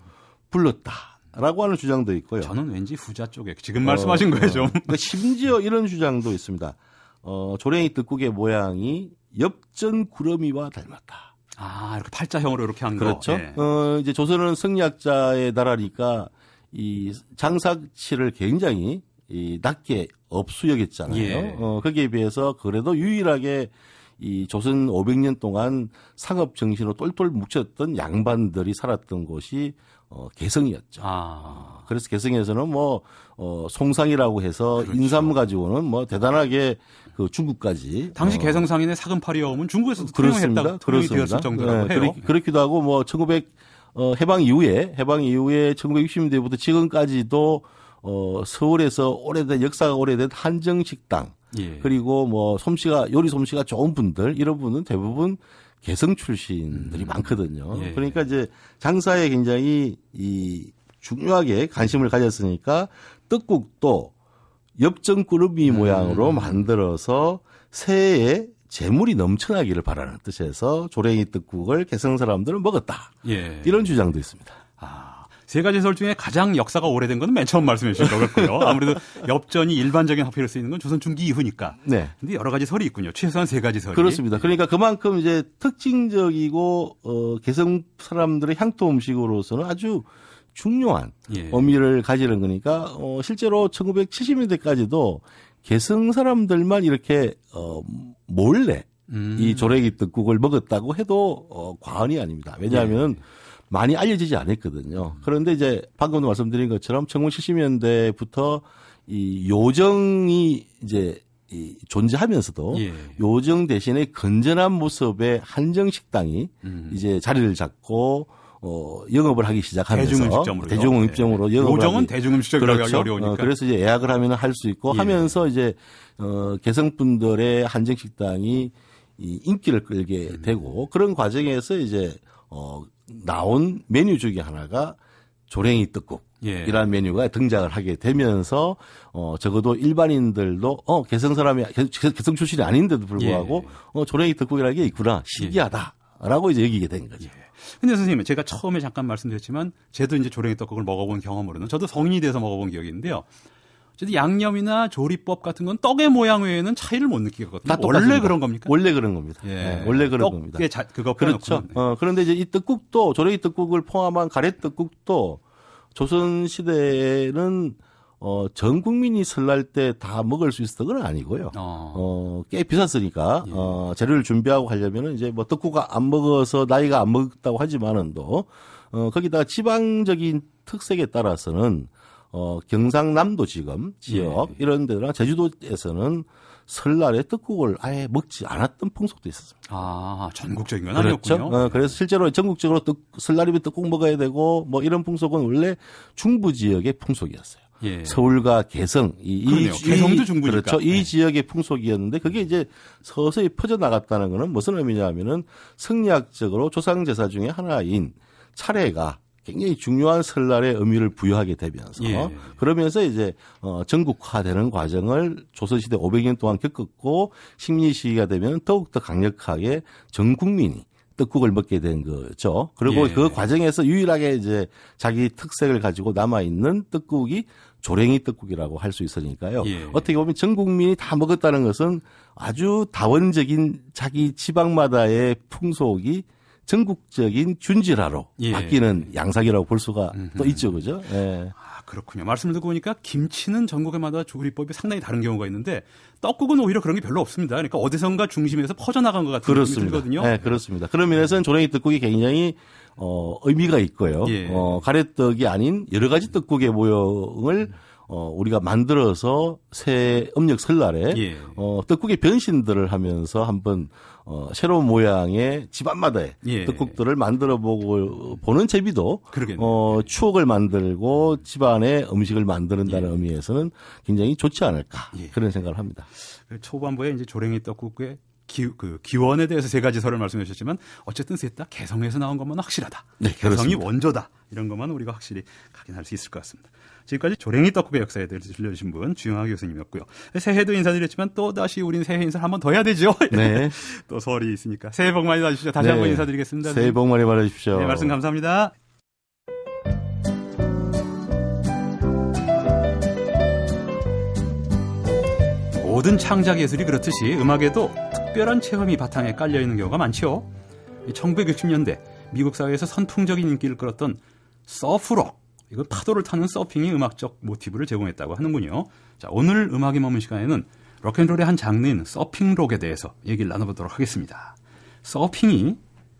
불렀다 라고 하는 주장도 있고요. 저는 왠지 후자 쪽에 지금 말씀하신 거예요, 좀. 그러니까 심지어 이런 주장도 있습니다. 어, 조랭이 떡국의 모양이 엽전 구러미와 닮았다. 아, 이렇게 팔자형으로 이렇게 한 그렇죠. 거. 예. 어, 이제 조선은 성리학자의 나라니까 이 장사치를 굉장히 이 낮게 업수여겼잖아요. 예. 어, 거기에 비해서 그래도 유일하게 이 조선 500년 동안 상업 정신으로 똘똘 뭉쳤던 양반들이 살았던 곳이 어, 개성이었죠. 아, 그래서 개성에서는 뭐, 어, 송상이라고 해서 그렇죠. 인삼 가지고는 뭐 대단하게 그 중국까지. 당시 어, 개성상인의 사근팔이 어음은 중국에서도 그렇습니다. 그렇습니다. 정도라고 네, 해요. 그렇, 그렇 기도 하고 뭐 1900, 어, 해방 이후에, 해방 이후에 1960년대부터 지금까지도 어, 서울에서 오래된, 역사가 오래된 한정식당, 예. 그리고 뭐 솜씨가, 요리 솜씨가 좋은 분들, 이런 분은 대부분 개성 출신들이 많거든요. 예. 그러니까 이제 장사에 굉장히 이 중요하게 관심을 가졌으니까 떡국도 엽전꾸러미 모양으로 만들어서 새해에 재물이 넘쳐나기를 바라는 뜻에서 조랭이 떡국을 개성 사람들은 먹었다. 예. 이런 주장도 있습니다. 아, 세 가지 설 중에 가장 역사가 오래된 건 맨 처음 말씀해 주신 거겠고요. 아무래도 엽전이 일반적인 화폐로 쓰이는 건 조선 중기 이후니까. 네. 근데 여러 가지 설이 있군요. 최소한 세 가지 설이. 그렇습니다. 그러니까 그만큼 이제 특징적이고 어 개성 사람들의 향토 음식으로서는 아주 중요한 예. 의미를 가지는 거니까 어 실제로 1970년대까지도 개성 사람들만 이렇게 어 몰래 음. 이 조래기 떡국을 먹었다고 해도 어 과언이 아닙니다. 왜냐하면 예. 많이 알려지지 않았거든요. 그런데 이제 방금도 말씀드린 것처럼 1970년대부터 이 요정이 이제 이 존재하면서도 예. 요정 대신에 건전한 모습의 한정 식당이 음. 이제 자리를 잡고 어 영업을 하기 시작하면서 대중음식점으로요. 대중음식점으로 예. 영업을 요정은 하기 대중음식점이라고 그렇죠. 어려우니까. 어, 그래서 이제 예약을 하면 할 수 있고 예. 하면서 이제 어 개성분들의 한정 식당이 이 인기를 끌게 음. 되고 그런 과정에서 이제 어 나온 메뉴 중에 하나가 조랭이 떡국. 예. 이라는 메뉴가 등장을 하게 되면서 어 적어도 일반인들도 어 개성 사람이 개- 개성 출신이 아닌데도 불구하고 예. 어 조랭이 떡국이라는 게 있구나 신기하다라고 이제 여기게 된 거죠. 근데 선생님, 제가 처음에 잠깐 말씀드렸지만, 저도 이제 조랭이 떡국을 먹어본 경험으로는, 저도 성인이 돼서 먹어본 기억이 있는데요. 어쨌든 양념이나 조리법 같은 건 떡의 모양 외에는 차이를 못 느끼거든요. 다 원래. 그런 겁니까? 원래 그런 겁니다. 예. 네, 원래 그런 떡의 겁니다. 자, 그거 그렇죠. 빼놓고는. 어, 그런데 이제 이 떡국도 조랭이 떡국을 포함한 가래 떡국도 조선 시대에는 어, 전 국민이 설날 때 다 먹을 수 있었던 건 아니고요. 어. 어, 꽤 비쌌으니까, 예. 어, 재료를 준비하고 하려면은 이제 뭐 떡국 안 먹어서 나이가 안 먹었다고 하지만은도, 어, 거기다가 지방적인 특색에 따라서는, 어, 경상남도 지금 지역, 예. 이런 데랑 제주도에서는 설날에 떡국을 아예 먹지 않았던 풍속도 있었습니다. 아, 전국적인 건 그렇죠. 아니었군요. 어, 그래서 실제로 전국적으로 떡, 설날이면 떡국 먹어야 되고, 뭐 이런 풍속은 원래 중부 지역의 풍속이었어요. 예. 서울과 개성 이, 이 그러네요. 개성도 중부니까. 그렇죠. 이 네. 지역의 풍속이었는데 그게 이제 서서히 퍼져 나갔다는 것은 무슨 의미냐면은 성리학적으로 조상 제사 중에 하나인 차례가 굉장히 중요한 설날의 의미를 부여하게 되면서 예. 그러면서 이제 어 전국화되는 과정을 조선시대 500년 동안 겪었고 식민 시기가 되면 더욱더 강력하게 전 국민이 떡국을 먹게 된 거죠. 그리고 예. 그 과정에서 유일하게 이제 자기 특색을 가지고 남아 있는 떡국이 조랭이 떡국이라고 할 수 있으니까요. 예. 어떻게 보면 전 국민이 다 먹었다는 것은 아주 다원적인 자기 지방마다의 풍속이 전국적인 균질화로 예. 바뀌는 양상이라고 볼 수가 또 있죠, 그죠? 예. 아, 그렇군요. 말씀을 듣고 보니까 김치는 전국에마다 조리법이 상당히 다른 경우가 있는데 떡국은 오히려 그런 게 별로 없습니다. 그러니까 어디선가 중심에서 퍼져나간 것 같은 느낌이 그렇습니다. 들거든요. 네, 그렇습니다. 그런 면에서는 조랭이 떡국이 굉장히 어, 의미가 있고요. 예. 어, 가래떡이 아닌 여러 가지 떡국의 모형을 어, 우리가 만들어서 새 음력 설날에 예. 어, 떡국의 변신들을 하면서 한번 어, 새로운 모양의 집안마다의 예. 떡국들을 만들어 보고 보는 재미도 그러겠네요. 어, 추억을 만들고 집안의 음식을 만드는다는 의미에서는 굉장히 좋지 않을까 예. 그런 생각을 합니다. 그 초반부에 이제 조랭이 떡국의 기, 그 기원에 대해서 세 가지 설을 말씀해 주셨지만 어쨌든 셋 다 개성에서 나온 것만 확실하다. 네, 개성이. 원조다. 이런 것만 우리가 확실히 각인할 수 있을 것 같습니다. 지금까지 조랭이 떡국의 역사에 대해서 들려주신 분 주영하 교수님이었고요. 새해도 인사드렸지만 또 다시 우린 새해 인사를 한번 더 해야 되죠. 네. 또 설이 있으니까 새해 복 많이 받으시죠. 다시 네. 한번 인사드리겠습니다. 새해 복 많이 받으십시오. 네, 말씀 감사합니다. 모든 창작 예술이 그렇듯이 음악에도 특별한 체험이 바탕에 깔려 있는 경우가 많죠. 1960년대 미국 사회에서 선풍적인 인기를 끌었던 서프록, 이건 파도를 타는 서핑이 음악적 모티브를 제공했다고 하는군요. 자, 오늘 음악이 머문 시간에는 록앤롤의 한 장르인 서핑록에 대해서 얘기를 나눠보도록 하겠습니다. 서핑이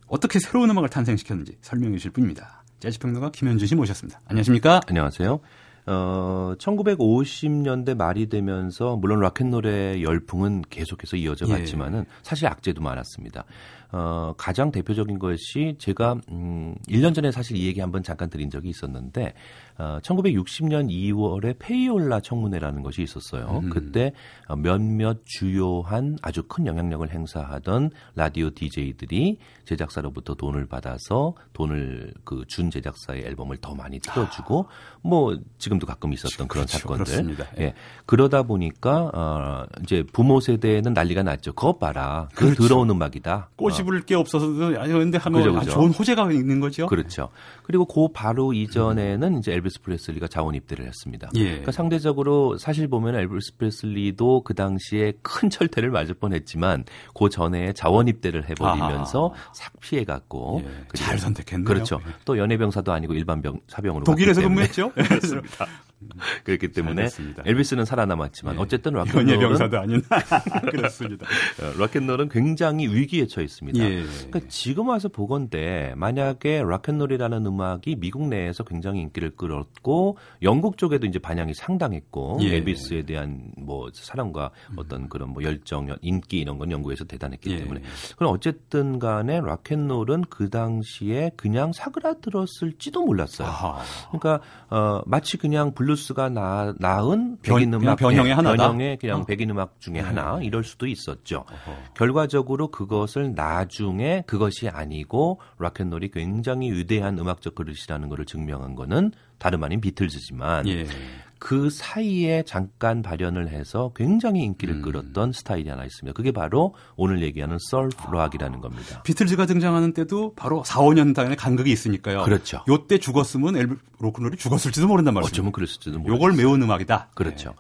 어떻게 새로운 음악을 탄생시켰는지 설명해 주실 분입니다. 재즈평론가 김현주 씨 모셨습니다. 안녕하십니까? 안녕하세요. 어, 1950년대 말이 되면서 물론 락앤롤의 열풍은 계속해서 이어져 예. 갔지만은 사실 악재도 많았습니다. 어, 가장 대표적인 것이 제가 음, 1년 전에 사실 이 얘기 한번 잠깐 드린 적이 있었는데 어, 1960년 2월에 페이올라 청문회라는 것이 있었어요. 음. 그때 어, 몇몇 주요한 아주 큰 영향력을 행사하던 라디오 DJ들이 제작사로부터 돈을 받아서 돈을 그 준 제작사의 앨범을 더 많이 틀어주고 뭐 지금도 가끔 있었던 그런 그렇죠. 사건들. 그렇습니다. 예. 예. 그러다 보니까 어 이제 부모 세대는 난리가 났죠. 그거 봐라. 그 그렇죠. 더러운 음악이다. 꼬집 을 게 없어서도 아니 근데 하면 그죠, 아, 그죠. 좋은 호재가 있는 거죠. 그렇죠. 그리고 그 바로 이전에는 이제 엘비스 프레슬리가 자원 입대를 했습니다. 예. 그러니까 상대적으로 사실 보면 엘비스 프레슬리도 그 당시에 큰 철퇴를 맞을 뻔했지만 그 전에 자원 입대를 해버리면서 싹 피해갔고 예, 잘 선택했네요. 그렇죠. 예. 또 연예병사도 아니고 일반 병 사병으로 독일에서. 근무했죠. 예, 그렇습니다. 그렇기 때문에 됐습니다. 엘비스는 살아남았지만 예. 어쨌든 락앤롤은 연예병사도 아닌 그렇습니다. 어, 락앤롤은 굉장히 위기에 처해 있습니다. 예. 그러니까 지금 와서 보건대 만약에 락앤롤이라는 음악이 미국 내에서 굉장히 인기를 끌었고 영국 쪽에도 이제 반향이 상당했고 예. 엘비스에 대한 뭐 사랑과 어떤 그런 뭐 열정, 인기 이런 건 영국에서 대단했기 예. 때문에 그럼 어쨌든 간에 락앤롤은 그 당시에 그냥 사그라들었을지도 몰랐어요. 아하. 그러니까 어 마치 그냥 블루스가 나, 나은 변- 백인 그냥 음악 변형의 하나다? 변형의 그냥 어. 백인 음악 중에 네. 하나 이럴 수도 있었죠. 어허. 결과적으로 그것을 나중에 그것이 아니고 락앤롤이 굉장히 위대한 음악적 그릇이라는 것을 증명한 거는 다름 아닌 비틀즈지만 예. 그 사이에 잠깐 발현을 해서 굉장히 인기를 음. 끌었던 스타일이 하나 있습니다. 그게 바로 오늘 얘기하는 surf rock이라는 겁니다. 비틀즈가 등장하는 때도 바로 4, 5년 단의 간극이 있으니까요. 그렇죠. 요때 죽었으면 엘비 로큰롤이 죽었을지도 모른단 말이죠. 어쩌면 그랬을지도 모르겠어요. 요걸 메운 음악이다. 그렇죠.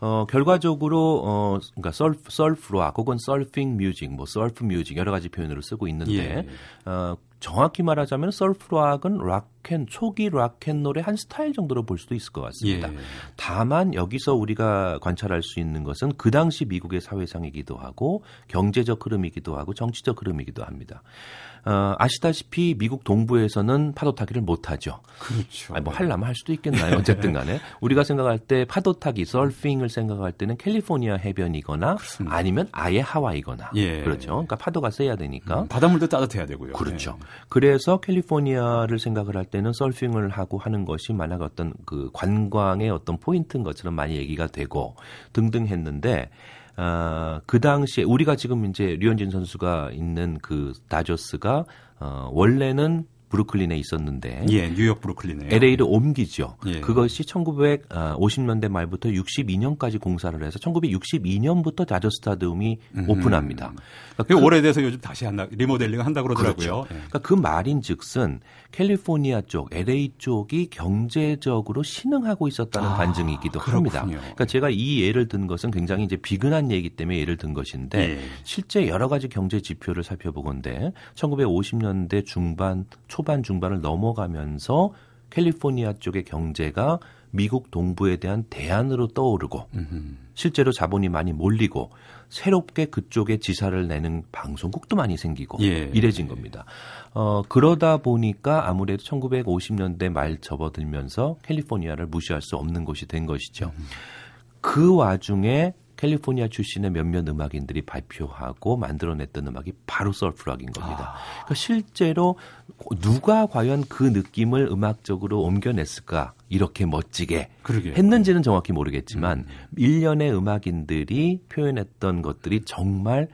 어, 결과적으로, 어, 그러니까 surf, surf rock 혹은 surfing music, 뭐 surf music 여러 가지 표현으로 쓰고 있는데, 예. 어, 정확히 말하자면 surf rock은 락앤, 초기 락앤롤의 한 스타일 정도로 볼 수도 있을 것 같습니다. 예. 다만 여기서 우리가 관찰할 수 있는 것은 그 당시 미국의 사회상이기도 하고 경제적 흐름이기도 하고 정치적 흐름이기도 합니다. 어, 아시다시피 미국 동부에서는 파도 타기를 못 하죠. 그렇죠. 아니, 뭐 하려면 할 수도 있겠나요? 어쨌든 간에. 우리가 생각할 때 파도 타기, 서핑을 생각할 때는 캘리포니아 해변이거나 아니면 아예 하와이거나. 예. 그렇죠. 그러니까 파도가 세야 되니까. 음, 바닷물도 따뜻해야 되고요. 그렇죠. 예. 그래서 캘리포니아를 생각을 할 때는 서핑을 하고 하는 것이 만약 어떤 그 관광의 어떤 포인트인 것처럼 많이 얘기가 되고 등등 했는데 어, 그 당시에 우리가 지금 이제 류현진 선수가 있는 그 다저스가 어, 원래는 브루클린에 있었는데 예, 뉴욕 브루클린에 LA를 옮기죠. 예. 그것이 1950년대 말부터 62년까지 공사를 해서 1962년부터 다저 스타디움이 오픈합니다. 그러니까 그 오래돼서 요즘 다시 한다 리모델링 한다 그러더라고요. 그렇죠. 예. 그러니까 그 말인즉슨 캘리포니아 쪽, LA 쪽이 경제적으로 신흥하고 있었다는 아, 반증이기도 그렇군요. 합니다. 그러니까 제가 이 예를 든 것은 굉장히 이제 비근한 얘기 때문에 예를 든 것인데 예. 실제 여러 가지 경제 지표를 살펴보건데 1950년대 중반, 초반 중반을 넘어가면서 캘리포니아 쪽의 경제가 미국 동부에 대한 대안으로 떠오르고 실제로 자본이 많이 몰리고 새롭게 그쪽에 지사를 내는 방송국도 많이 생기고 예. 이래진 겁니다. 어, 그러다 보니까 아무래도 1950년대 말 접어들면서 캘리포니아를 무시할 수 없는 곳이 된 것이죠. 그 와중에 캘리포니아 출신의 몇몇 음악인들이 발표하고 만들어냈던 음악이 바로 서프락인 겁니다. 그러니까 실제로 누가 과연 그 느낌을 음악적으로 옮겨냈을까 이렇게 멋지게 그러게요. 했는지는 정확히 모르겠지만 일련의 음악인들이 표현했던 것들이 정말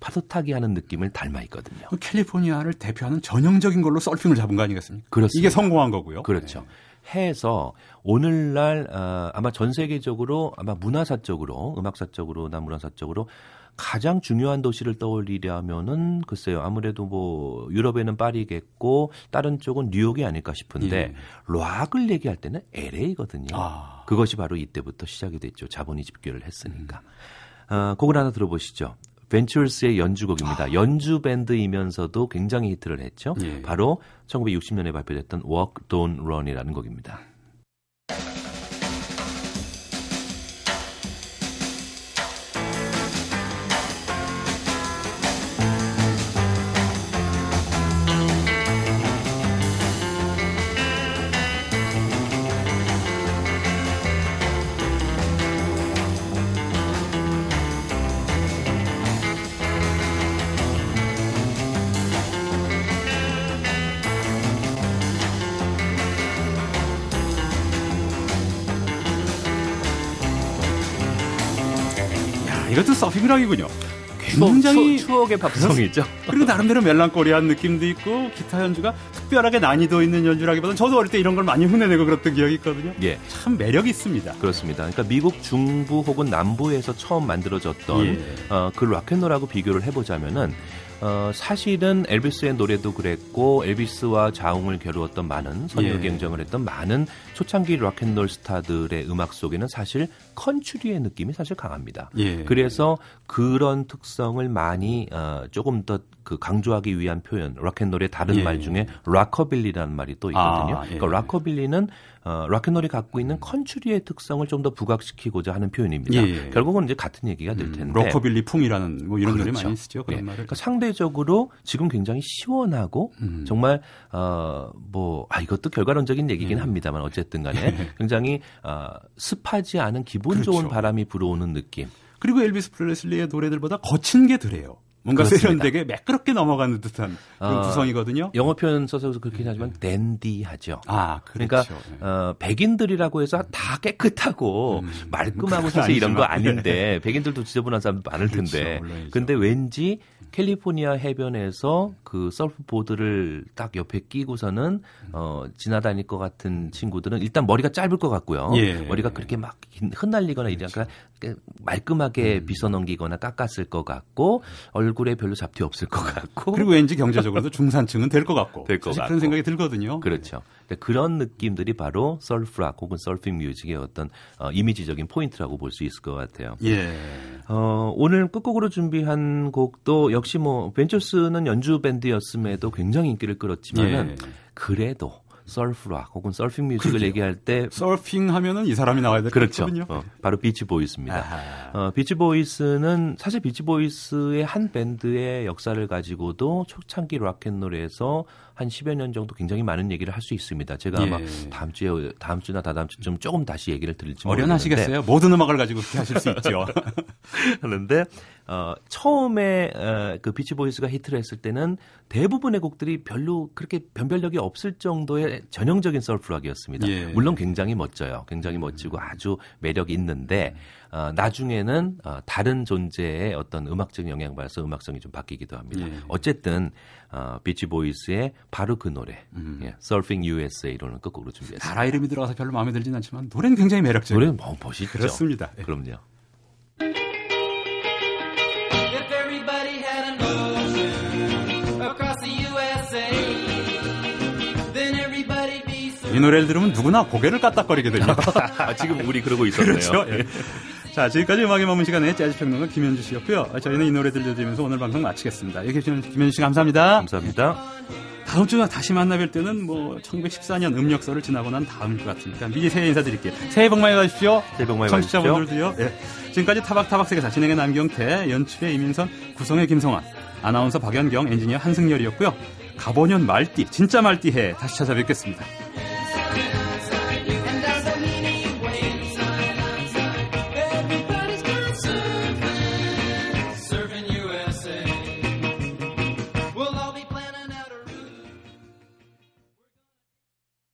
파도 타기 하는 느낌을 닮아 있거든요. 그 캘리포니아를 대표하는 전형적인 걸로 서핑을 잡은 거 아니겠습니까? 그렇습니다. 이게 성공한 거고요. 그렇죠. 해서 오늘날 어, 아마 전 세계적으로 아마 문화사적으로 음악사적으로나 문화사적으로 가장 중요한 도시를 떠올리려면은 글쎄요 아무래도 뭐 유럽에는 파리겠고 다른 쪽은 뉴욕이 아닐까 싶은데 예. 락을 얘기할 때는 LA거든요. 아. 그것이 바로 이때부터 시작이 됐죠. 자본이 집결을 했으니까. 어, 곡을 하나 들어보시죠. 벤처스의 연주곡입니다. 연주 밴드이면서도 굉장히 히트를 했죠. 예. 바로 1960년에 발표됐던 Walk Don't Run이라는 곡입니다. 이것도 서핑락이군요. 굉장히 추 억, 의 밥송이죠. 그리고 나름대로 멜랑꼬리한 느낌도 있고 기타 연주가 특별하게 난이도 있는 연주라기보다는 저도 어릴 때 이런 걸 많이 흉내내고 그랬던 기억이 있거든요. 예. 참 매력이 있습니다. 그렇습니다. 그러니까 미국 중부 혹은 남부에서 처음 만들어졌던 예. 어, 그 락앤롤하고 비교를 해보자면은 어, 사실은 엘비스의 노래도 그랬고 엘비스와 자웅을 겨루었던 많은 선율 예. 경쟁을 했던 많은 초창기 락앤롤 스타들의 음악 속에는 사실 컨츄리의 느낌이 사실 강합니다. 예. 그래서 그런 특성을 많이 어, 조금 더 그 강조하기 위한 표현 락앤롤의 다른 예. 말 중에 락커빌리라는 말이 또 있거든요. 아, 예. 그러니까 락커빌리는 어, 락앤롤이 갖고 있는 컨츄리의 특성을 좀 더 부각시키고자 하는 표현입니다. 예, 예. 결국은 이제 같은 얘기가 될 음, 텐데. 로커빌리 풍이라는 뭐 이런 노래 그렇죠. 많이 쓰죠. 그런 예. 말을. 그러니까 상대적으로 지금 굉장히 시원하고 음. 정말 어뭐 아 이것도 결과론적인 얘기긴 음. 합니다만 어쨌든 간에 굉장히 어, 습하지 않은 기분 그렇죠. 좋은 바람이 불어오는 느낌. 그리고 엘비스 프레슬리의 노래들보다 거친 게 덜해요. 뭔가 그렇습니다. 세련되게 매끄럽게 넘어가는 듯한 그런 어, 구성이거든요. 영어 표현 써서 그렇긴 하지만 댄디하죠. 아, 그러니까 그렇죠. 예. 어, 백인들이라고 해서 다 깨끗하고 음, 말끔하고 사실 이런 거 아니지만. 아닌데 백인들도 지저분한 사람 많을 그렇죠, 텐데 물론이죠. 근데 왠지 캘리포니아 해변에서 그 서프보드를 딱 옆에 끼고서는 어 지나다닐 것 같은 친구들은 일단 머리가 짧을 것 같고요. 예. 머리가 그렇게 막 흩날리거나 이런. 그러니까 말끔하게 음. 빗어 넘기거나 깎았을 것 같고 얼굴에 별로 잡티 없을 것 같고 그리고 왠지 경제적으로도 중산층은 될 것 같고. 될것 사실 같고. 그런 생각이 들거든요. 그렇죠. 그런 느낌들이 바로 surf rock 혹은 surfing music의 어떤 어, 이미지적인 포인트라고 볼 수 있을 것 같아요. 예. 어, 오늘 끝곡으로 준비한 곡도 역시 뭐 벤처스는 연주 밴드였음에도 굉장히 인기를 끌었지만은 예. 그래도 surf rock 혹은 surfing music을 그렇죠. 얘기할 때 서핑 하면은 이 사람이 나와야 될것 그렇죠. 어, 바로 비치 보이스입니다. 어, 비치 보이스는 사실 비치 보이스의 한 밴드의 역사를 가지고도 초창기 락앤롤에서 한 10여 년 정도 굉장히 많은 얘기를 할 수 있습니다. 제가 아마 예. 다음 주에 다음 주나 다다음 주쯤 조금 다시 얘기를 드릴지 어련하시겠어요? 모든 음악을 가지고 그렇게 하실 수 있죠. 하는데 어, 처음에 어, 그 비치 보이스가 히트를 했을 때는 대부분의 곡들이 별로 그렇게 변별력이 없을 정도의 전형적인 썰프락이었습니다. 예. 물론 굉장히 멋져요. 굉장히 멋지고 아주 매력 있는데 어, 나중에는 어, 다른 존재의 어떤 음악적 영향 받아서 음악성이 좀 바뀌기도 합니다. 예. 어쨌든 어, 비치 보이스의 바로 그 노래, 음. 예, Surfing USA로는 끝곡으로 준비했습니다. 나라 이름이 들어가서 별로 마음에 들진 않지만 노래는 굉장히 매력적이에요. 노래는 뭐 멋있죠. 그렇습니다. 예. 그럼요. If everybody had an ocean across the USA, then everybody'd be so. 이 노래를 들으면 누구나 고개를 까딱거리게 됩니다. 아, 지금 우리 그러고 있었네요. 그렇죠. 예. 자, 지금까지 음악의 머문 시간에 재즈 평론가 김현주 씨였고요. 저희는 이 노래 들려드리면서 오늘 방송 마치겠습니다. 여기 계신 김현주 씨 감사합니다. 감사합니다. 다음 주에 다시 만나뵐 때는 뭐 1914년 음력서를 지나고 난 다음일 것 같으니까 미리 새해 인사드릴게요. 새해 복 많이 받으십시오. 새해 복 많이 받으십시오. 청취자분들도요. 예. 지금까지 타박타박 세계사 진행의 남경태, 연출의 이민선, 구성의 김성환, 아나운서 박연경, 엔지니어 한승열이었고요. 가보년 말띠, 진짜 말띠해 다시 찾아뵙겠습니다.